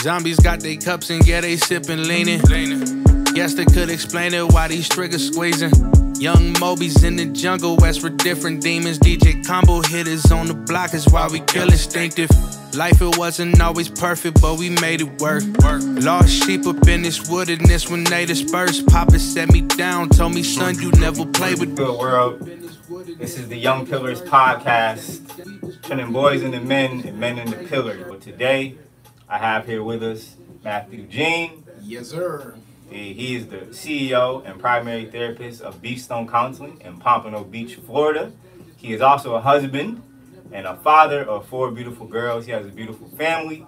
Zombies got their cups and yeah, they sippin' leanin'. Guess they could explain it why these triggers squeezing. Young Moby's in the jungle, west for different demons. DJ combo hitters on the block is why we kill instinctive. Life it wasn't always perfect, but we made it work. Lost sheep up in this wilderness when they dispersed. Papa set me down, told me, son, you never play with good world. This is the Young Pillars podcast, turning boys into men and men into pillars. But today, I have here with us Mathew Jean. Yes, sir. He is the CEO and primary therapist of Beachstone Counseling in Pompano Beach, Florida. He is also a husband and a father of four beautiful girls. He has a beautiful family.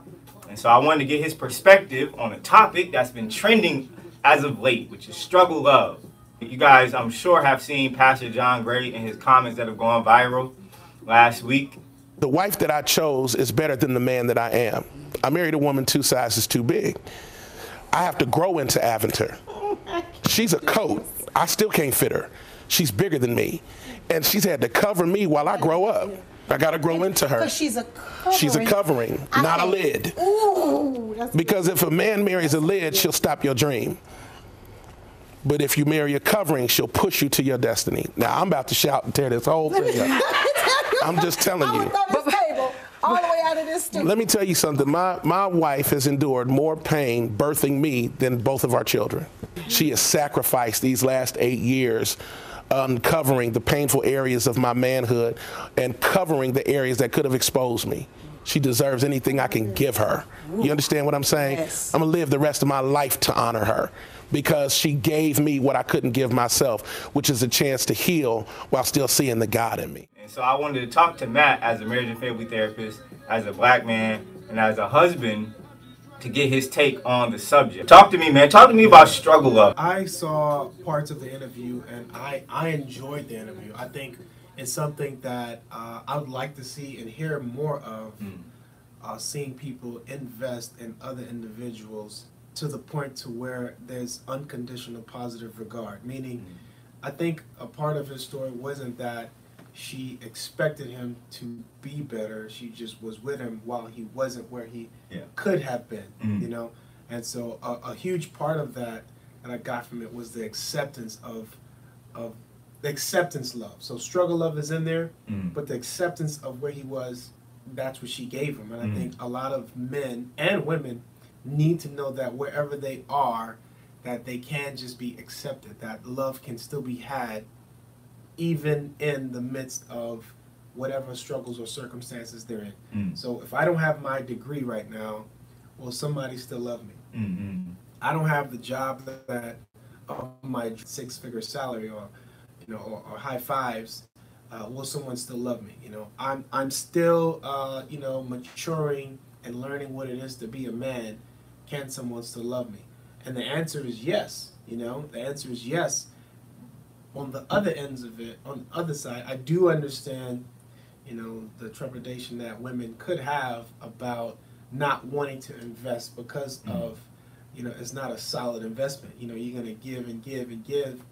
And so I wanted to get his perspective on a topic that's been trending as of late, which is struggle love. You guys, I'm sure, have seen Pastor John Gray and his comments that have gone viral last week. The wife that I chose is better than the man that I am. I married a woman two sizes too big. I have to grow into Aventur. She's a coat. I still can't fit her. She's bigger than me. And she's had to cover me while I grow up. I got to grow into her. Because she's a covering. She's a covering, I not a lid. Ooh, Because if a man marries a lid, she'll stop your dream. But if you marry a covering, she'll push you to your destiny. Now, I'm about to shout and tear this whole thing up. I'm just telling you. gonna throw this table all the way out of this studio. Let me tell you something. My, my wife has endured more pain birthing me than both of our children. She has sacrificed these last eight years uncovering the painful areas of my manhood and covering the areas that could have exposed me. She deserves anything I can give her. You understand what I'm saying? Yes. I'm gonna live the rest of my life to honor her because she gave me what I couldn't give myself, which is a chance to heal while still seeing the God in me. And so I wanted to talk to Matt as a marriage and family therapist, as a black man, and as a husband to get his take on the subject. Talk to me, man. Talk to me about struggle love. I saw parts of the interview and I, I enjoyed the interview. I think it's something that uh, I would like to see and hear more of. Uh, seeing people invest in other individuals to the point to where there's unconditional positive regard. Meaning, I think a part of his story wasn't that she expected him to be better. She just was with him while he wasn't where he Yeah. could have been. Mhm. You know, and so a, a huge part of that that I got from it was the acceptance of of the acceptance love. So struggle love is in there, Mhm. but the acceptance of where he was, that's what she gave him. And I Mhm. think a lot of men and women need to know that wherever they are, that they can just be accepted. That love can still be had, even in the midst of whatever struggles or circumstances they're in. Mm. So if I don't have my degree right now, will somebody still love me? Mm-hmm. I don't have the job that my six figure salary or you know or, or high fives. Uh, will someone still love me? You know, I'm I'm still uh, you know maturing and learning what it is to be a man. Can someone still love me? And the answer is yes. You know, the answer is yes. On the other ends of it, on the other side, I do understand, you know, the trepidation that women could have about not wanting to invest because Mhm. of you know, it's not a solid investment. You know, you're gonna give and give and give,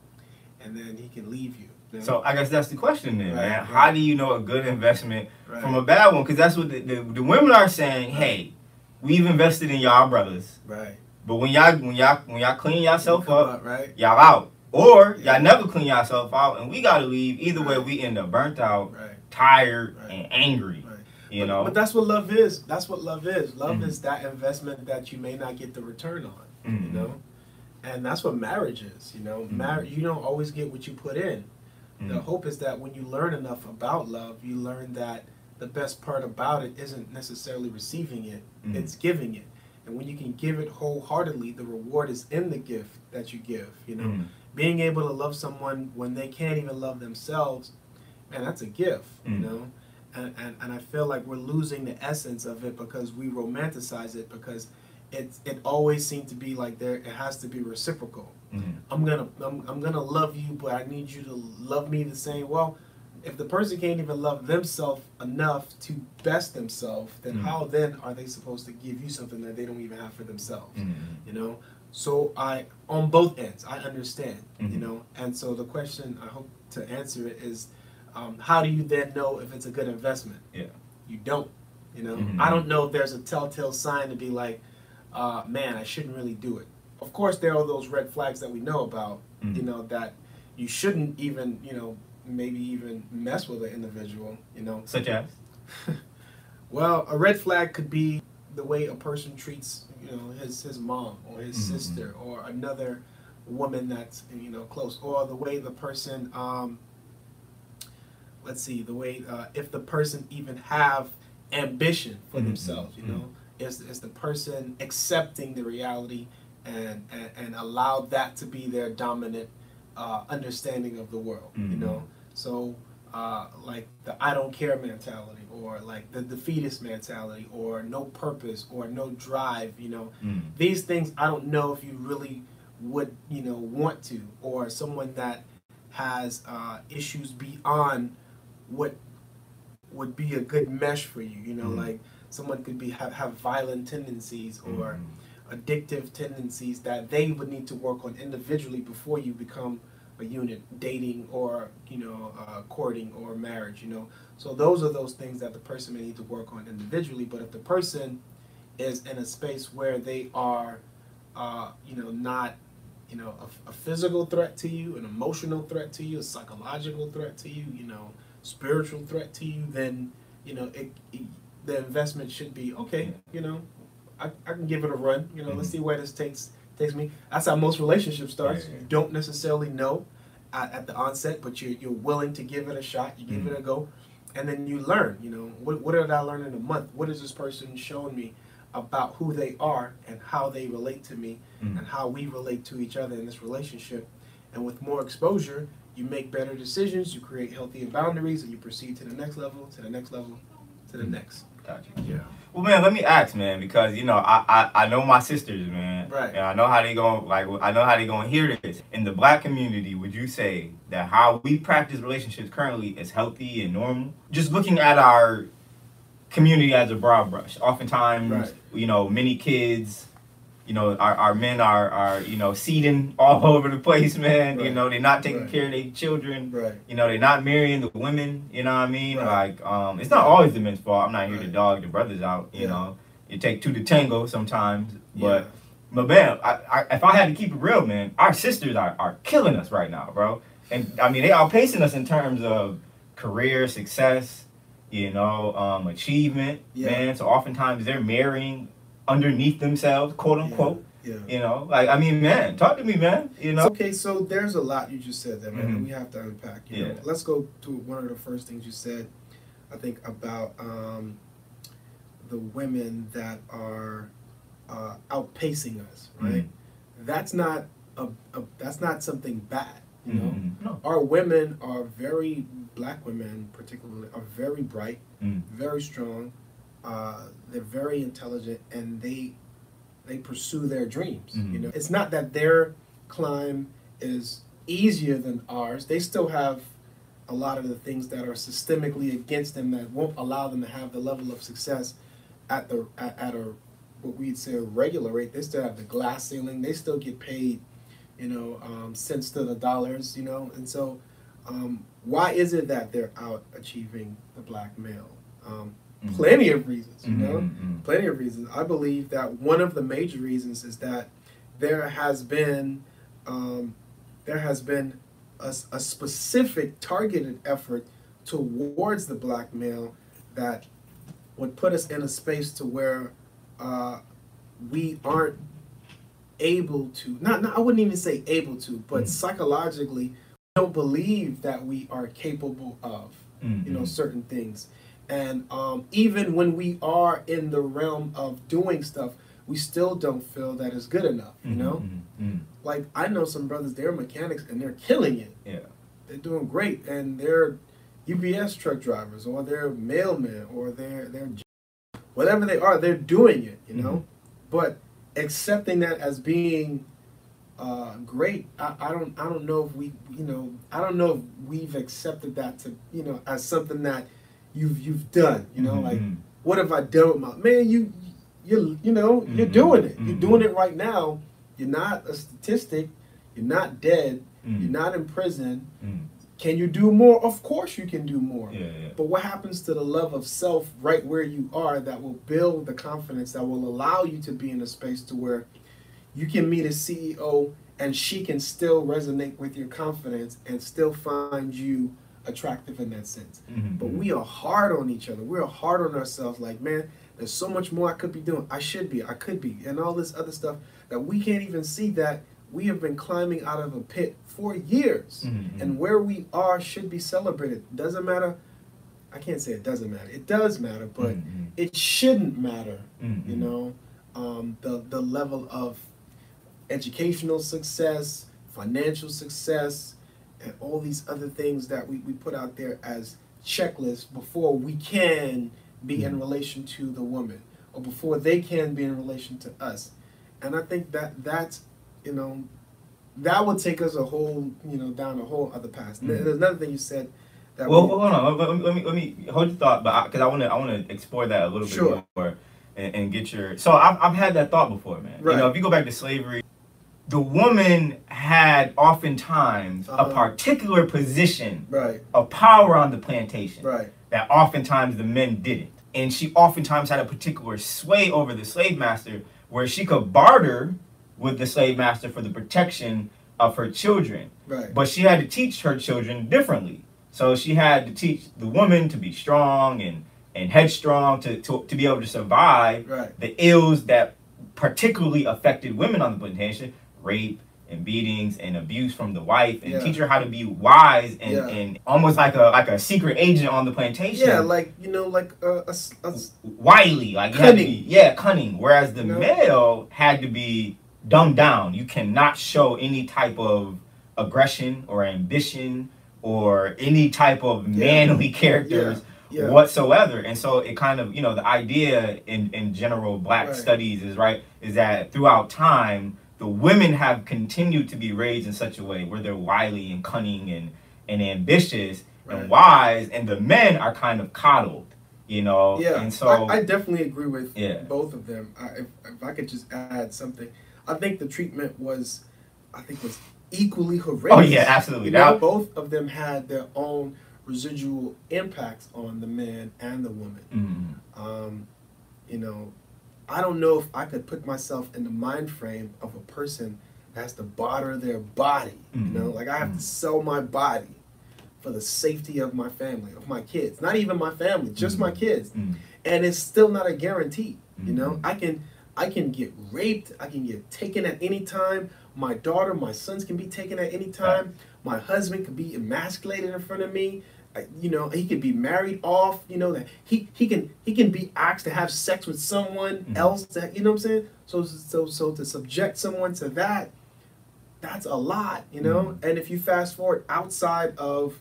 and then he can leave you. know? So I guess that's the question then, Right, man. right. How do you know a good investment Right. from a bad one? Because that's what the, the, the women are saying. Hey, we've invested in y'all brothers, right, but when y'all when y'all when y'all clean yourself up, up, right, y'all out. Or y'all never clean yourself out, and we gotta leave. Either way, we end up burnt out, right, tired, and angry. You but, know. but that's what love is. That's what love is. Love Mhm. is that investment that you may not get the return on. Mhm. You know, and that's what marriage is. You know, Mhm. marriage you don't always get what you put in. The Mhm. hope is that when you learn enough about love, you learn that the best part about it isn't necessarily receiving it, Mhm. it's giving it. And when you can give it wholeheartedly, the reward is in the gift that you give. You know, Mhm. Being able to love someone when they can't even love themselves, man, that's a gift. Mhm. You know, and, and and I feel like we're losing the essence of it because we romanticize it because it's it always seemed to be like there it has to be reciprocal. Mhm. I'm gonna I'm, I'm gonna love you, but I need you to love me the same. Well, if the person can't even love themselves enough to best themselves, then Mhm. how then are they supposed to give you something that they don't even have for themselves? Mhm. You know. So I on both ends I understand. You Mhm. know, and so the question I hope to answer it is, um, how do you then know if it's a good investment? Yeah. You don't. You know, Mhm. I don't know if there's a telltale sign to be like, uh, man, I shouldn't really do it. Of course, there are those red flags that we know about, Mhm. you know, that you shouldn't even, you know, maybe even mess with an individual, you know. Such as? Well, a red flag could be the way a person treats, you know, his his mom or his Mhm. sister or another woman that's you know close, or the way the person, um, let's see, the way uh, if the person even have ambition for Mhm. themselves, you know, is is the person accepting the reality and and, and allow that to be their dominant uh, understanding of the world, you Mhm. know. So uh, like the I don't care mentality, or like the defeatist mentality, or no purpose, or no drive. You know, Mm. these things I don't know if you really would, you know, want to, or someone that has uh, issues beyond what would be a good mesh for you. You know, Mhm. like someone could be have, have violent tendencies or Mhm. addictive tendencies that they would need to work on individually before you become a unit dating or you know uh, courting or marriage you know so those are those things that the person may need to work on individually but if the person is in a space where they are uh, you know not you know a, a physical threat to you an emotional threat to you a psychological threat to you you know spiritual threat to you then you know it, it the investment should be okay you know I, I can give it a run. You know, let's Mhm. see where this takes takes me. That's how most relationships starts. Yeah. You don't necessarily know at, at the onset, but you're you're willing to give it a shot. You give Mhm. it a go, and then you learn. You know, what what did I learn in a month? What is this person showing me about who they are and how they relate to me Mhm. and how we relate to each other in this relationship? And with more exposure, you make better decisions. You create healthier boundaries, and you proceed to the next level, to the next level, to the Mhm. next. Gotcha. Yeah. Well, man, let me ask, man, because you know I, I, I know my sisters, man, Right. And I know how they going like I know how they to hear this. In the black community, would you say that how we practice relationships currently is healthy and normal? Just looking at our community as a broad brush, oftentimes, Right. you know, many kids, you know, our, our men are are you know seeding all over the place, man. You know, they're not taking Right. care of their children. Right. You know, they're not marrying the women. You know what I mean? Right. Like, um, it's not always the men's fault. I'm not here to dog the brothers out. You Yeah. know, you take two to tango sometimes. Yeah. But, but man, I, I, if I had to keep it real, man, our sisters are, are killing us right now, bro. And I mean, they are pacing us in terms of career success. You know, um, achievement, Yeah. man. So oftentimes they're marrying underneath themselves, quote unquote. Yeah. You know, like I mean, man, talk to me, man. You know. Okay, so there's a lot you just said there, man. Mhm. that We have to unpack. You know? Yeah. Let's go to one of the first things you said. I think about um, the women that are uh, outpacing us, right? That's not a, a that's not something bad. You know, Mhm. No. our women are very black women, particularly, are very bright, Mm. very strong. Uh, they're very intelligent, and they they pursue their dreams. You Mhm. know, it's not that their climb is easier than ours. They still have a lot of the things that are systemically against them that won't allow them to have the level of success at the at, at a what we'd say a regular rate. They still have the glass ceiling. They still get paid, you know, um, cents to the dollars. You know, and so um, why is it that they're out achieving the black male? Um, Mhm. Plenty of reasons, you know Mhm, mhm. plenty of reasons. I believe that one of the major reasons is that there has been um, there has been a, a specific targeted effort towards the black male that would put us in a space to where uh, we aren't able to not, not I wouldn't even say able to, but Mm. psychologically don't believe that we are capable of you know Mhm. certain things and um, even when we are in the realm of doing stuff we still don't feel that it's good enough you know Mhm, mhm, like i know some brothers they're mechanics and they're killing it Yeah. they're doing great and they're UPS truck drivers or they're mailmen or they're they're whatever they are they're doing it you know but accepting that as being uh, great. I, I don't I don't know if we you know I don't know if we've accepted that to you know as something that you've you've done. You know, Mhm, like mhm. what have I done with my man? You you you know you're Mhm, doing it. You're mhm. doing it right now. You're not a statistic. You're not dead. You're not in prison. Can you do more? Of course you can do more. Yeah, yeah. But what happens to the love of self right where you are that will build the confidence that will allow you to be in a space to where you can meet a CEO and she can still resonate with your confidence and still find you attractive in that sense. Mhm. But we are hard on each other. We're hard on ourselves like, man, there's so much more I could be doing. I should be, I could be, and all this other stuff that we can't even see that we have been climbing out of a pit for years. Mhm. And where we are should be celebrated. Doesn't matter. I can't say it doesn't matter. It does matter, but Mhm. it shouldn't matter. You know, um, the the level of educational success, financial success, and all these other things that we, we put out there as checklists before we can be in relation to the woman or before they can be in relation to us. And I think that that's, you know, that would take us a whole, you know, down a whole other path. Mhm. There's another thing you said that Well, we- hold on. Let me, let me let me hold your thought, but because I want to I want to explore that a little Sure. bit more and, and get your. So I've I've had that thought before, man. Right. You know, if you go back to slavery, the woman had oftentimes a Uh-huh. particular position right, of power on the plantation right, that oftentimes the men didn't, and she oftentimes had a particular sway over the slave master where she could barter with the slave master for the protection of her children. right. But she had to teach her children differently. So she had to teach the woman to be strong and, and headstrong to, to, to be able to survive Right. the ills that particularly affected women on the plantation rape and beatings and abuse from the wife and Yeah. teach her how to be wise and, Yeah. and almost like a like a secret agent on the plantation. Yeah, like you know, like a, a s- wily, like you had to Cunning. be, yeah, cunning. Whereas the male had to be dumbed down. You cannot show any type of aggression or ambition or any type of Yeah. manly characters whatsoever. And so it kind of, you know, the idea in in general black Right. studies is right is that throughout time the women have continued to be raised in such a way where they're wily and cunning and and ambitious Right. and wise and the men are kind of coddled you know Yeah, and so I, I definitely agree with Yeah. both of them. I, if, if I could just add something, I think the treatment was, I think was equally horrendous. Oh, yeah, absolutely. You know, That- both of them had their own residual impacts on the man and the woman. Mhm. Um, you know, I don't know if I could put myself in the mind frame of a person that has to barter their body. Mhm. You know, like I have to sell my body for the safety of my family, of my kids. Not even my family, just my kids. Mhm. And it's still not a guarantee. You know, Mhm. I can I can get raped, I can get taken at any time. My daughter, my sons can be taken at any time. My husband could be emasculated in front of me. You know, he could be married off. You know that he he can he can be asked to have sex with someone Mhm. else. That you know what I'm saying. So so so to subject someone to that, that's a lot. You know. And if you fast forward outside of,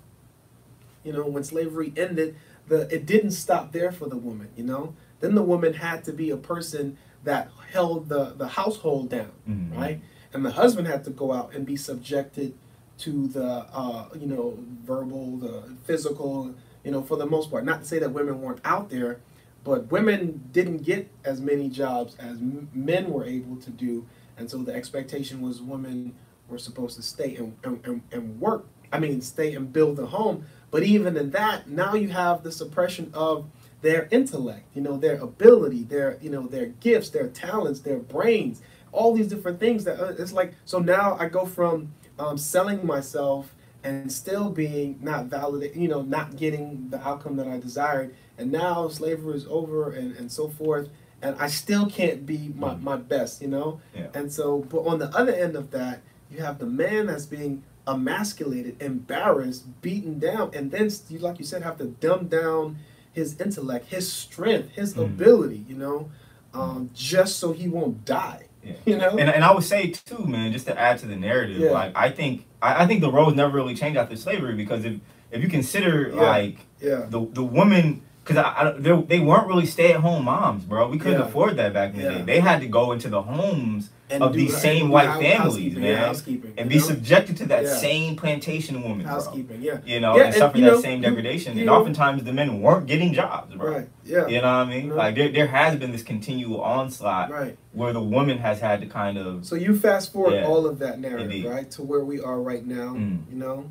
you know, when slavery ended, the it didn't stop there for the woman. You know. Then the woman had to be a person that held the the household down, Mhm. right? And the husband had to go out and be subjected to the uh, you know verbal, the physical, you know, for the most part. Not to say that women weren't out there, but women didn't get as many jobs as men were able to do, and so the expectation was women were supposed to stay and, and, and, and work. I mean, stay and build a home. But even in that, now you have the suppression of their intellect, you know, their ability, their you know, their gifts, their talents, their brains, all these different things. That uh, it's like so now I go from um, selling myself and still being not validated, you know, not getting the outcome that I desired, and now slavery is over and and so forth, and I still can't be my, my best, you know. Yeah. And so, but on the other end of that, you have the man that's being emasculated, embarrassed, beaten down, and then you, like you said, have to dumb down his intellect, his strength, his Mhm. ability, you know, um, just so he won't die. Yeah. You know. And, and I would say too, man, just to add to the narrative, Yeah. like I think I, I think the roles never really changed after slavery because if if you consider Yeah. like yeah. the the woman because I, I, they, they weren't really stay at home moms, bro. We couldn't afford that back in the day. They had to go into the homes And of these and same white house- families, yeah, man, housekeeping, and be know? subjected to that Yeah. same plantation woman, bro. Housekeeping, yeah. You know, Yeah, and and, suffer that know, same degradation. you and know- oftentimes the men weren't getting jobs, bro. Right. Yeah. You know what I mean? You? Like there, there has been this continual onslaught Right. where the woman has had to kind of So you fast forward Yeah. all of that narrative, Indeed. right, to where we are right now, Mm. you know,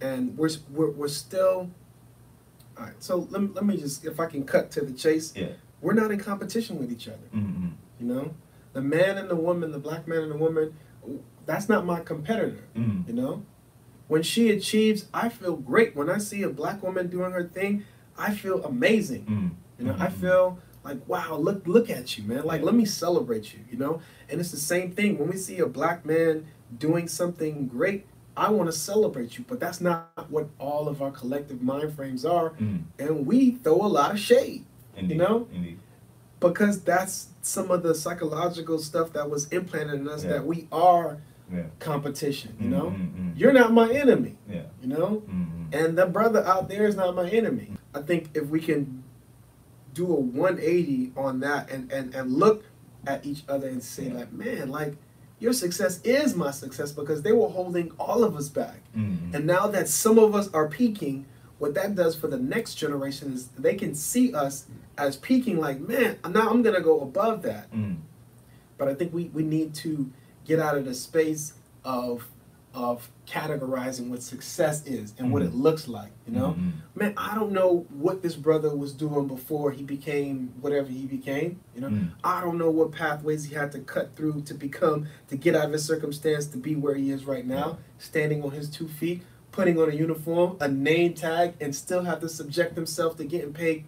and we're we're, we're still. All right, so let, me- let me just, if I can cut to the chase, Yeah. we're not in competition with each other. Mm-hmm. You know, the man and the woman, the black man and the woman, that's not my competitor. Mm-hmm. You know, when she achieves, I feel great. When I see a black woman doing her thing, I feel amazing. Mm-hmm. You know, I feel like wow, look look at you, man. Like let me celebrate you. You know, and it's the same thing when we see a black man doing something great. I want to celebrate you, but that's not what all of our collective mind frames are, Mm-hmm. and we throw a lot of shade Indeed. know? Indeed. Because that's some of the psychological stuff that was implanted in us Yeah. that we are Yeah. competition. You know, Mm-hmm. you're not my enemy. Yeah. You know, Mm-hmm. and the brother out there is not my enemy. I think if we can do a 180 on that and and and look at each other and say Yeah. like, man, like your success is my success because they were holding all of us back. Mm-hmm. And now that some of us are peaking, what that does for the next generation is they can see us as peaking like, man, now I'm gonna go above that. Mm-hmm. But I think we, we need to get out of the space of of categorizing what success is and what it looks like. You know, Mhm. man, I don't know what this brother was doing before he became whatever he became. You know, Mm. I don't know what pathways he had to cut through to become to get out of his circumstance to be where he is right now, standing on his two feet, putting on a uniform, a name tag, and still have to subject himself to getting paid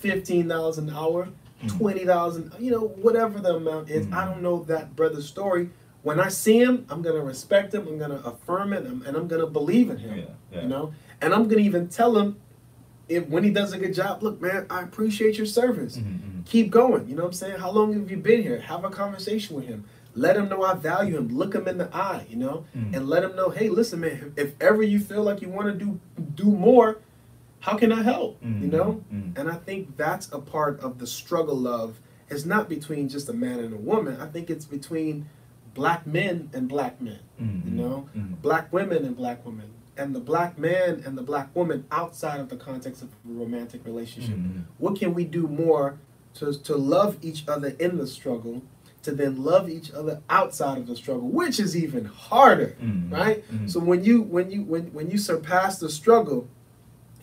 fifteen dollars an hour, Mm. twenty dollars, you know, whatever the amount is. Mm. I don't know that brother's story. When I see him, I'm gonna respect him. I'm gonna affirm it, and I'm gonna believe in him. Yeah. Yeah. You know, and I'm gonna even tell him if when he does a good job. Look, man, I appreciate your service. Mhm. Keep going. You know what I'm saying? How long have you been here? Have a conversation with him. Let him know I value him. Look him in the eye. You know, Mm. and let him know, hey, listen, man. If, ever you feel like you want to do do more, how can I help? You Mhm. know. Mhm. And I think that's a part of the struggle of it's not between just a man and a woman. I think it's between black men and black men. Mhm. You know, black women and black women, and the black man and the black woman outside of the context of a romantic relationship. What can we do more to to love each other in the struggle, to then love each other outside of the struggle, which is even harder, Mhm. right? Mhm. So when you when you when when you surpass the struggle,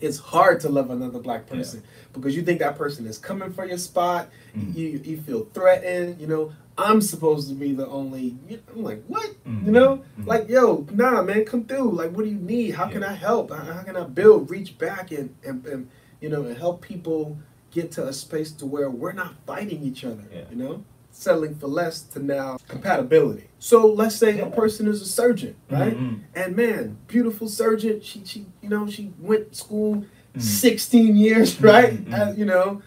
it's hard to love another black Yeah. person because you think that person is coming for your spot. Mhm. You you feel threatened. You know, I'm supposed to be the only. I'm like, what? You know, Mhm. like yo, nah, man, come through. Like, what do you need? How can I help? How, how can I build, reach back, and, and and you know, and help people get to a space to where we're not fighting each other. Yeah. You know, settling for less to now compatibility. So let's say a person is a surgeon, right? Mhm. And man, beautiful surgeon. She she you know she went to school Mhm. 16 years, right? Mhm. As, you know,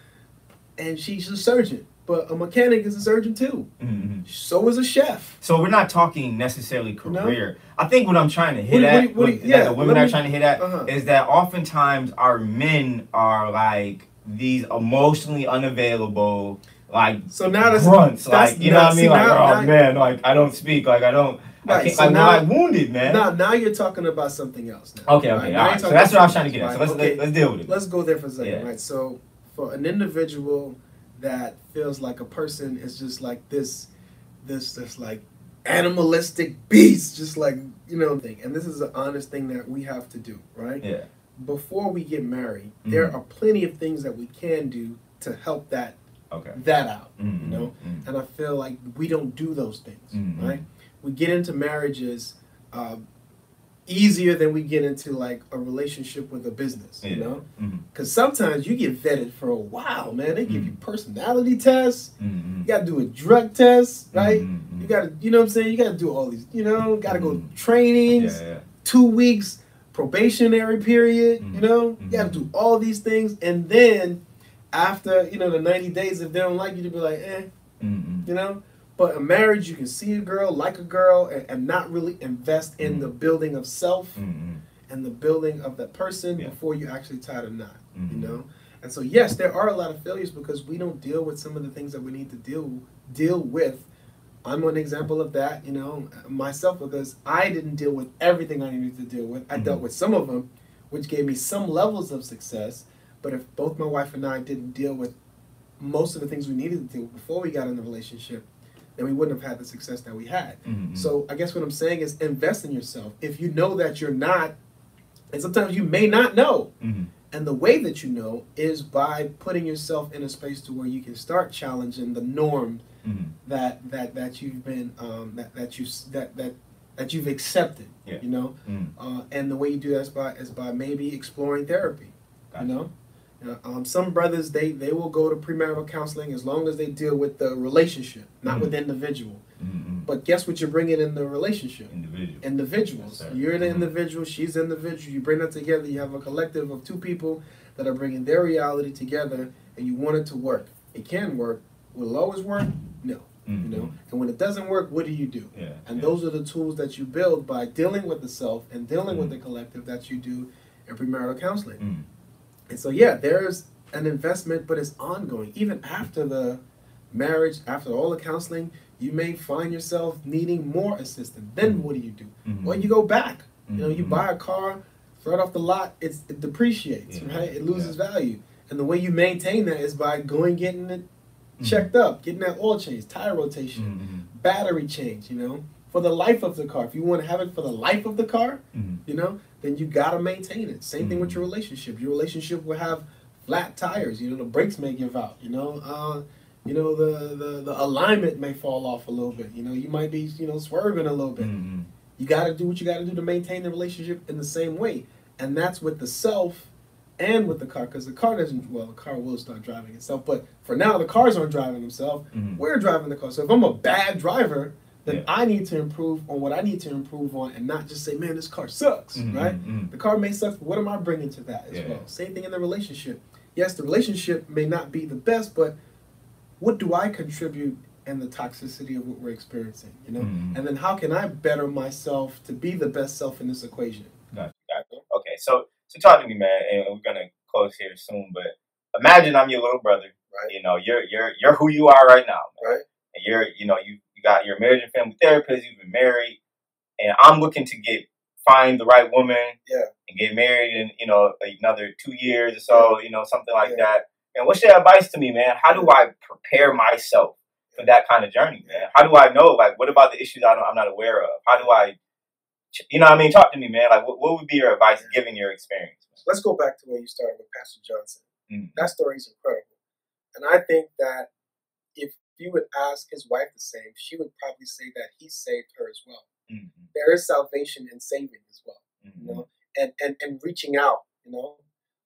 and she's a surgeon. But a mechanic is a surgeon too. Mhm. So is a chef. So we're not talking necessarily career. I think what I'm trying to hit What at, what what yeah, that the women let are trying to hit at, Uh-huh. is that oftentimes our men are like these emotionally unavailable, like So now that's grunts, that's- like you know now- what I mean, like now- oh now- man, like I don't speak, like I don't, Right, can't, so like now- like wounded, man. Now, now you're talking about something else. Now. okay, okay, Now all right. So that's what I was trying to get at. So let's let, let's deal with it. Let's go there for a second, Yeah. right? So, for an individual that feels like a person is just like this, this, this like animalistic beast, just like you know, thing. And this is an honest thing that we have to do, right? Yeah. Before we get married, there Mhm. are plenty of things that we can do to help that Okay. that out. Mhm, You know, mhm. and I feel like we don't do those things, Mhm. right? We get into marriages uh, easier than we get into like a relationship with a business, you Yeah. know? Mhm, Because sometimes you get vetted for a while, man. They give you personality tests. mhm, You got to do a drug test, right? You got to, you know what I'm saying? You got to do all these, you know, got to go trainings, Yeah, yeah. two weeks probationary period, you know? You got to do all these things. And then after, you know, the 90 days, if they don't like you, to be like, eh, Mhm, you know but a marriage you can see a girl like a girl and, and not really invest in Mhm. the building of self mhm, and the building of that person Yeah. before you actually tie the knot mhm. you know and so yes there are a lot of failures because we don't deal with some of the things that we need to deal deal with i'm an example of that you know myself because i didn't deal with everything i needed to deal with i dealt Mhm. with some of them which gave me some levels of success but if both my wife and i didn't deal with most of the things we needed to do before we got in the relationship then we wouldn't have had the success that we had Mhm. so I guess what I'm saying is invest in yourself. If you know that you're not And sometimes you may not know. Mhm. And the way that you know is by putting yourself in a space to where you can start challenging the norm Mhm. that that that you've been um, that that you that that that you've accepted. Yeah. You know, Mhm. uh, and the way you do that is by is by maybe exploring therapy. Gotcha. You know, um, some brothers they they will go to premarital counseling as long as they deal with the relationship, not Mhm. with the individual. Mhm. But guess what you're bringing in the relationship? Individual. individuals. Yes. You're the Mhm. individual, she's the individual. You bring them together. You have a collective of two people that are bringing their reality together, and you want it to work. It can work. Will it always work? No. You know. And when it doesn't work, what do you do? Yeah. And yeah. those are the tools that you build by dealing with the self and dealing with Mhm. the collective that you do in premarital counseling. And so, yeah, there's an investment, but it's ongoing. Even after the marriage, after all the counseling, you may find yourself needing more assistance. Then what do you do? Mhm. Well, you go back. You know, you Mhm. buy a car, throw it off the lot, it's, it depreciates, Yeah. right? It loses value. And the way you maintain that is by going getting it Mhm. checked up, getting that oil change, tire rotation, Mhm. battery change, you know, for the life of the car. If you want to have it for the life of the car, Mhm. you know, then you gotta maintain it. Same thing with Mhm. your relationship. Your relationship will have flat tires. You know, the brakes may give out. You know, uh, you know the, the the alignment may fall off a little bit. You know, you might be you know swerving a little bit. Mhm. You gotta do what you gotta do to maintain the relationship in the same way, and that's with the self and with the car. Because the car doesn't. Well, the car will start driving itself, but for now, the cars aren't driving themselves. Mhm. We're driving the car. So if I'm a bad driver, then Yeah. I need to improve on what I need to improve on, and not just say, "Man, this car sucks." Mhm. Right? Mhm. The car may suck, but what am I bringing to that as Yeah. well? Same thing in the relationship. Yes, the relationship may not be the best, but what do I contribute in the toxicity of what we're experiencing? You know, Mhm. and then how can I better myself to be the best self in this equation? Gotcha, gotcha. Okay, so so talk to me, man, and we're gonna close here soon. But imagine I'm your little brother. Right. You know, you're you're you're who you are right now, man. Right. And you're you know you you got your marriage and family therapist. You've been married, and I'm looking to get find the right woman. Yeah. And get married in you know another two years or so. You know something like Yeah. that. And what's your advice to me, man? How do I prepare myself for that kind of journey, man? How do I know? Like, what about the issues I don't, I'm not aware of? How do I, you know, what I mean, talk to me, man. Like, what, what would be your advice, given your experience? Let's go back to where you started with Pastor Johnson. Mm. That story is incredible, and I think that if you would ask his wife the same, she would probably say that he saved her as well. Mhm. There is salvation in saving as well. Mhm. you know, and, and, and reaching out, you know,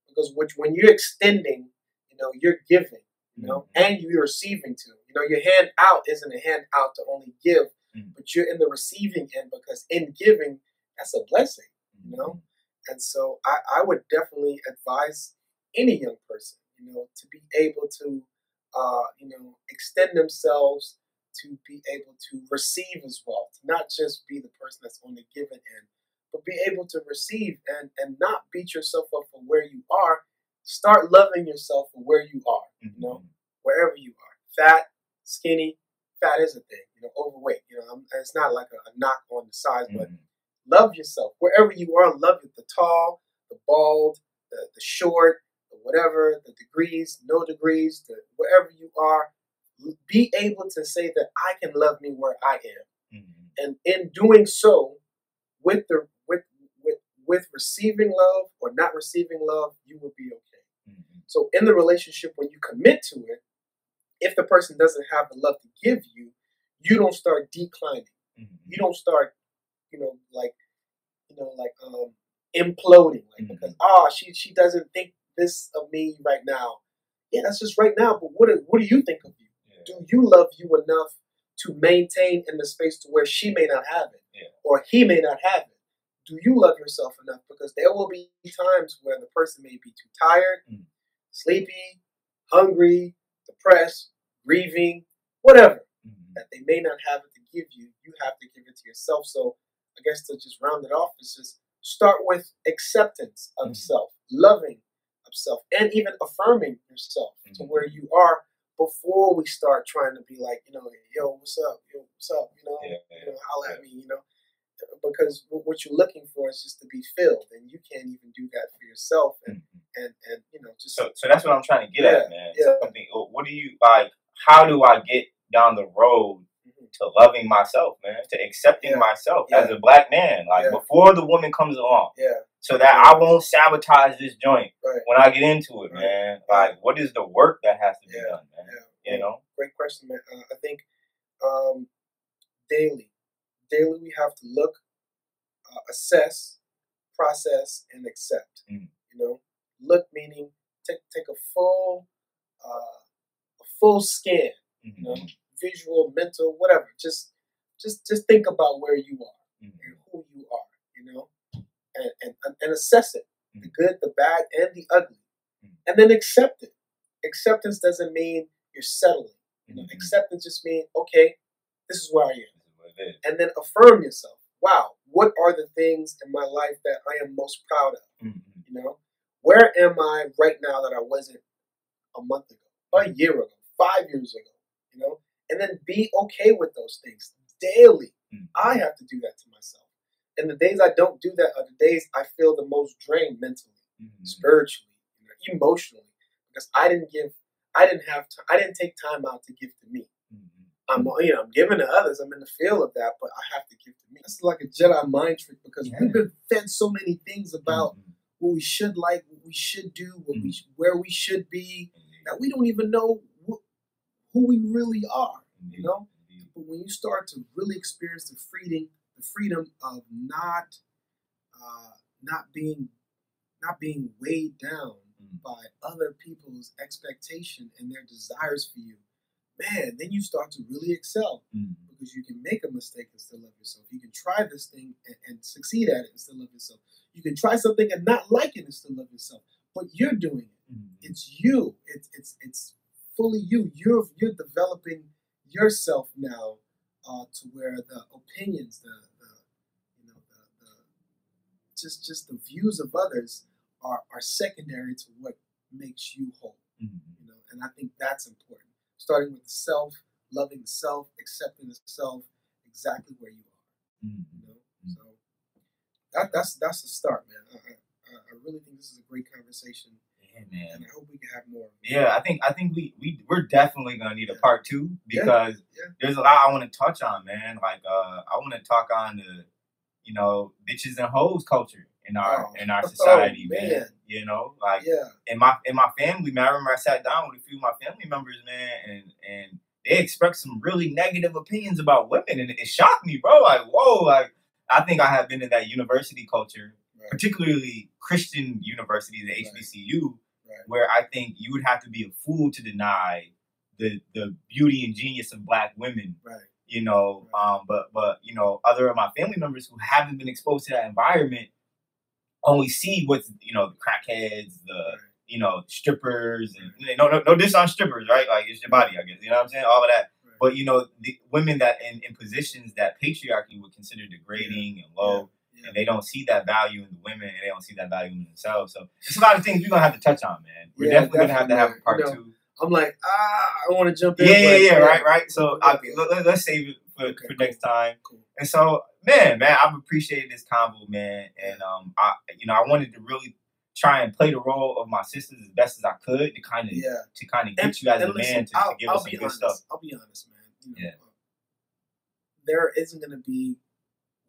because which when you're extending, you know, you're giving, you know, and you're receiving too. You know, your hand out isn't a hand out to only give, Mhm. but you're in the receiving end because in giving, that's a blessing, you know. And so I, I would definitely advise any young person, you know, to be able to, uh, you know, extend themselves to be able to receive as well, to not just be the person that's on the giving end, but be able to receive and and not beat yourself up for where you are. Start loving yourself for where you are, you know, wherever you are. Fat, skinny, fat is a thing, you know, overweight. You know, I'm, it's not like a, a knock on the size, but Mhm. love yourself wherever you are. Love it. The tall, the bald, the, the short, the whatever, the degrees, no degrees, the wherever you are. Be able to say that I can love me where I am, Mhm. and in doing so, with the with with with receiving love or not receiving love, you will be okay. Mhm. So in the relationship, when you commit to it, if the person doesn't have the love to give you, you don't start declining Mhm. you don't start, you know, like, you know, like um imploding, like because ah, she she doesn't think this of me right now. Yeah, that's just right now. But what do, what do you think of you? Yeah. Do you love you enough to maintain in the space to where she may not have it, Yeah. or he may not have it? Do you love yourself enough? Because there will be times where the person may be too tired, Mhm. sleepy, hungry, depressed, grieving, whatever Mhm. that they may not have it to give you, you have to give it to yourself. So I guess to just round it off is just start with acceptance of Mhm. self, loving of self, and even affirming yourself to Mhm. where you are before we start trying to be like, you know, yo, what's up? Yo, what's up? You know, Yeah, you know, yeah, holla yeah. at me, you know. Because what you're looking for is just to be filled, and you can't even do that for yourself, and Mhm. and, and you know, just So, so that's what I'm trying to get at, man. yeah. Something. What do you like? How do I get down the road Mhm. to loving myself, man? To accepting Yeah. myself Yeah. as a black man, like Yeah. before the woman comes along. yeah, so that I won't sabotage this joint Right. when I get into it, Right. man. Like, what is the work that has to be Yeah. done, man? Yeah. You know? Great question, man. Uh, I think um, daily, daily we have to look, uh, assess, process, and accept. Mm. You know, look meaning take take a full, uh, a full scan, Mhm. you know, visual, mental, whatever. Just just just think about where you are Mhm. and who you are. You know, and and, and assess it, the Mm. good, the bad, and the ugly, Mm. and then accept it. Acceptance doesn't mean you're settling. You know, Mhm. acceptance just means okay, this is where I am, This is what it is. and then affirm yourself. Wow, what are the things in my life that I am most proud of? Mhm. You know, where am I right now that I wasn't a month ago, a year ago, five years ago? You know, and then be okay with those things daily. Mhm. I have to do that to myself, and the days I don't do that are the days I feel the most drained mentally Mhm. spiritually, emotionally, because I didn't give, I didn't have, t- I didn't take time out to give to me. Mhm. I'm, you know, I'm giving to others. I'm in the field of that, but I have to give to me. It's like a Jedi mind trick because Yeah. we've been fed so many things about Mhm. what we should like, what we should do, what we, Mhm. sh- where we should be, that we don't even know wh- who we really are. You know, but when you start to really experience the freedom, the freedom of not, uh, not being, not being weighed down Mhm. by other people's expectation and their desires for you, man, then you start to really excel Mhm. because you can make a mistake and still love yourself. You can try this thing and, and succeed at it and still love yourself. You can try something and not like it and still love yourself. But you're doing it. Mhm. It's you. It's it's it's fully you. You're you're developing yourself now uh, to where the opinions, the, the you know the, the just just the views of others are are secondary to what makes you whole Mhm. you know and i think that's important starting with the self loving the self accepting the self exactly where you are Mhm. you know Mm. so that that's that's the start man I, I, I really think this is a great conversation man. and i hope we can have more Yeah, I think I think we we we're definitely gonna need a part two because yeah. there's a lot I want to touch on, man. Like uh, I want to talk on the you know bitches and hoes culture in our Oh. in our Oh, society, man. man. You know, like yeah in my in my family, man. I remember I sat down with a few of my family members, man, and and they expressed some really negative opinions about women, and it shocked me, bro. Like, whoa, like I think I have been in that university culture, right, particularly Christian universities, the HBCU, right. Where I think you would have to be a fool to deny the the beauty and genius of black women. right You know, um, but but you know, other of my family members who haven't been exposed to that environment only see what's you know the crackheads, the right. you know strippers, and no no no diss on strippers, right? Like it's your body, I guess. You know what I'm saying? All of that. right. But you know, the women that in, in positions that patriarchy would consider degrading and low, yeah. And they don't see that value in the women, and they don't see that value in themselves. So it's a lot of things we're gonna have to touch on, man. We're Yeah, definitely, gonna have to have a part definitely, you two. i'm like ah i want to jump in Yeah, yeah, yeah, right, right. So I, let, us save it for, Okay, for cool. next time. cool And so, man, man, I've appreciated this convo, man, and um, I, you know, I wanted to really try and play the role of my sisters as best as I could to kind of yeah to kind of get you as a man to, to give I'll us some good honest. stuff. I'll be honest, man. You know, Yeah. there isn't going to be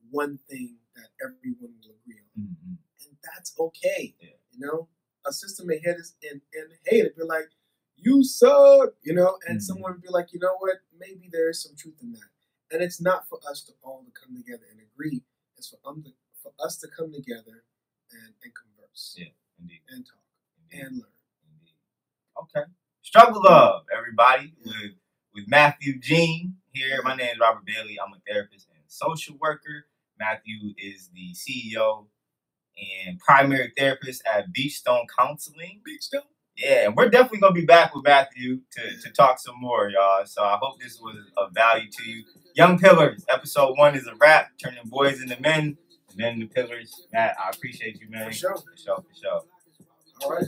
one thing that everyone will agree on, Mhm. and that's okay. Yeah. You know, a system may hit us and and hate it, be like, "You suck," you know, and Mhm. someone would be like, "You know what? Maybe there is some truth in that." And it's not for us to all to come together and agree. It's for um, for us to come together and and converse Yeah. Indeed, and talk indeed, and learn. indeed. Okay, struggle love, everybody, with with Mathew Jean here. My name is Robert Bailey. I'm a therapist and social worker. Mathew is the CEO and primary therapist at Beachstone Counseling. Beach though. Yeah, and we're definitely gonna be back with Mathew to, to talk some more, y'all. So I hope this was of value to you. Young Pillars, episode one is a wrap, turning boys into men, and then the pillars. Matt, I appreciate you, man. For sure. For sure, for sure.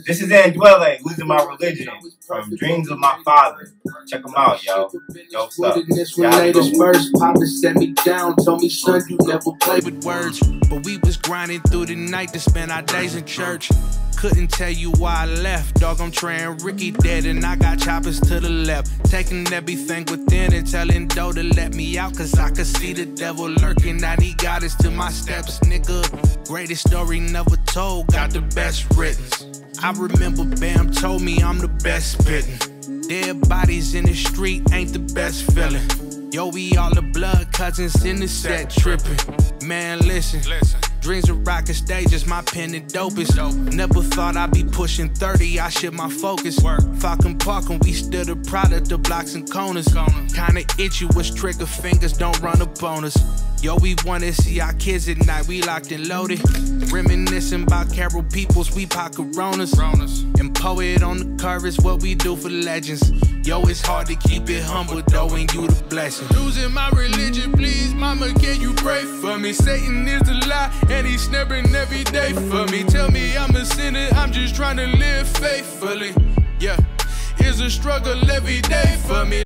This is Andwele, losing my religion from dreams of my father. Check them out, yo. Yo, up? This Yeah, when I latest Papa set me down, told me, son, you never play with words. But we was grinding through the night to spend our days in church. Couldn't tell you why I left. Dog, I'm trying Ricky dead, and I got choppers to the left. Taking everything within and telling Doe to let me out, cause I could see the devil lurking. Now he got us to my steps, nigga. Greatest story never told, got the best written. I remember Bam told me I'm the best spitting. Dead bodies in the street ain't the best feeling. Yo, we all the blood cousins in the set tripping. Man, listen. Dreams of rocking stages, my pen the dopest. Never thought I'd be pushing 30, I shift my focus. Falcon Park and we still the product of blocks and corners. Kinda itchy with trigger fingers, don't run up on us. Yo, we wanna see our kids at night, we locked and loaded. Reminiscing about Carol Peoples, we pop coronas. And poet on the curve is what we do for legends. Yo, it's hard to keep it humble though, and you the blessing. Losing my religion, please, mama, can you pray for me? Satan is the lie, and he's snapping every day for me. Tell me I'm a sinner, I'm just trying to live faithfully. Yeah, it's a struggle every day for me.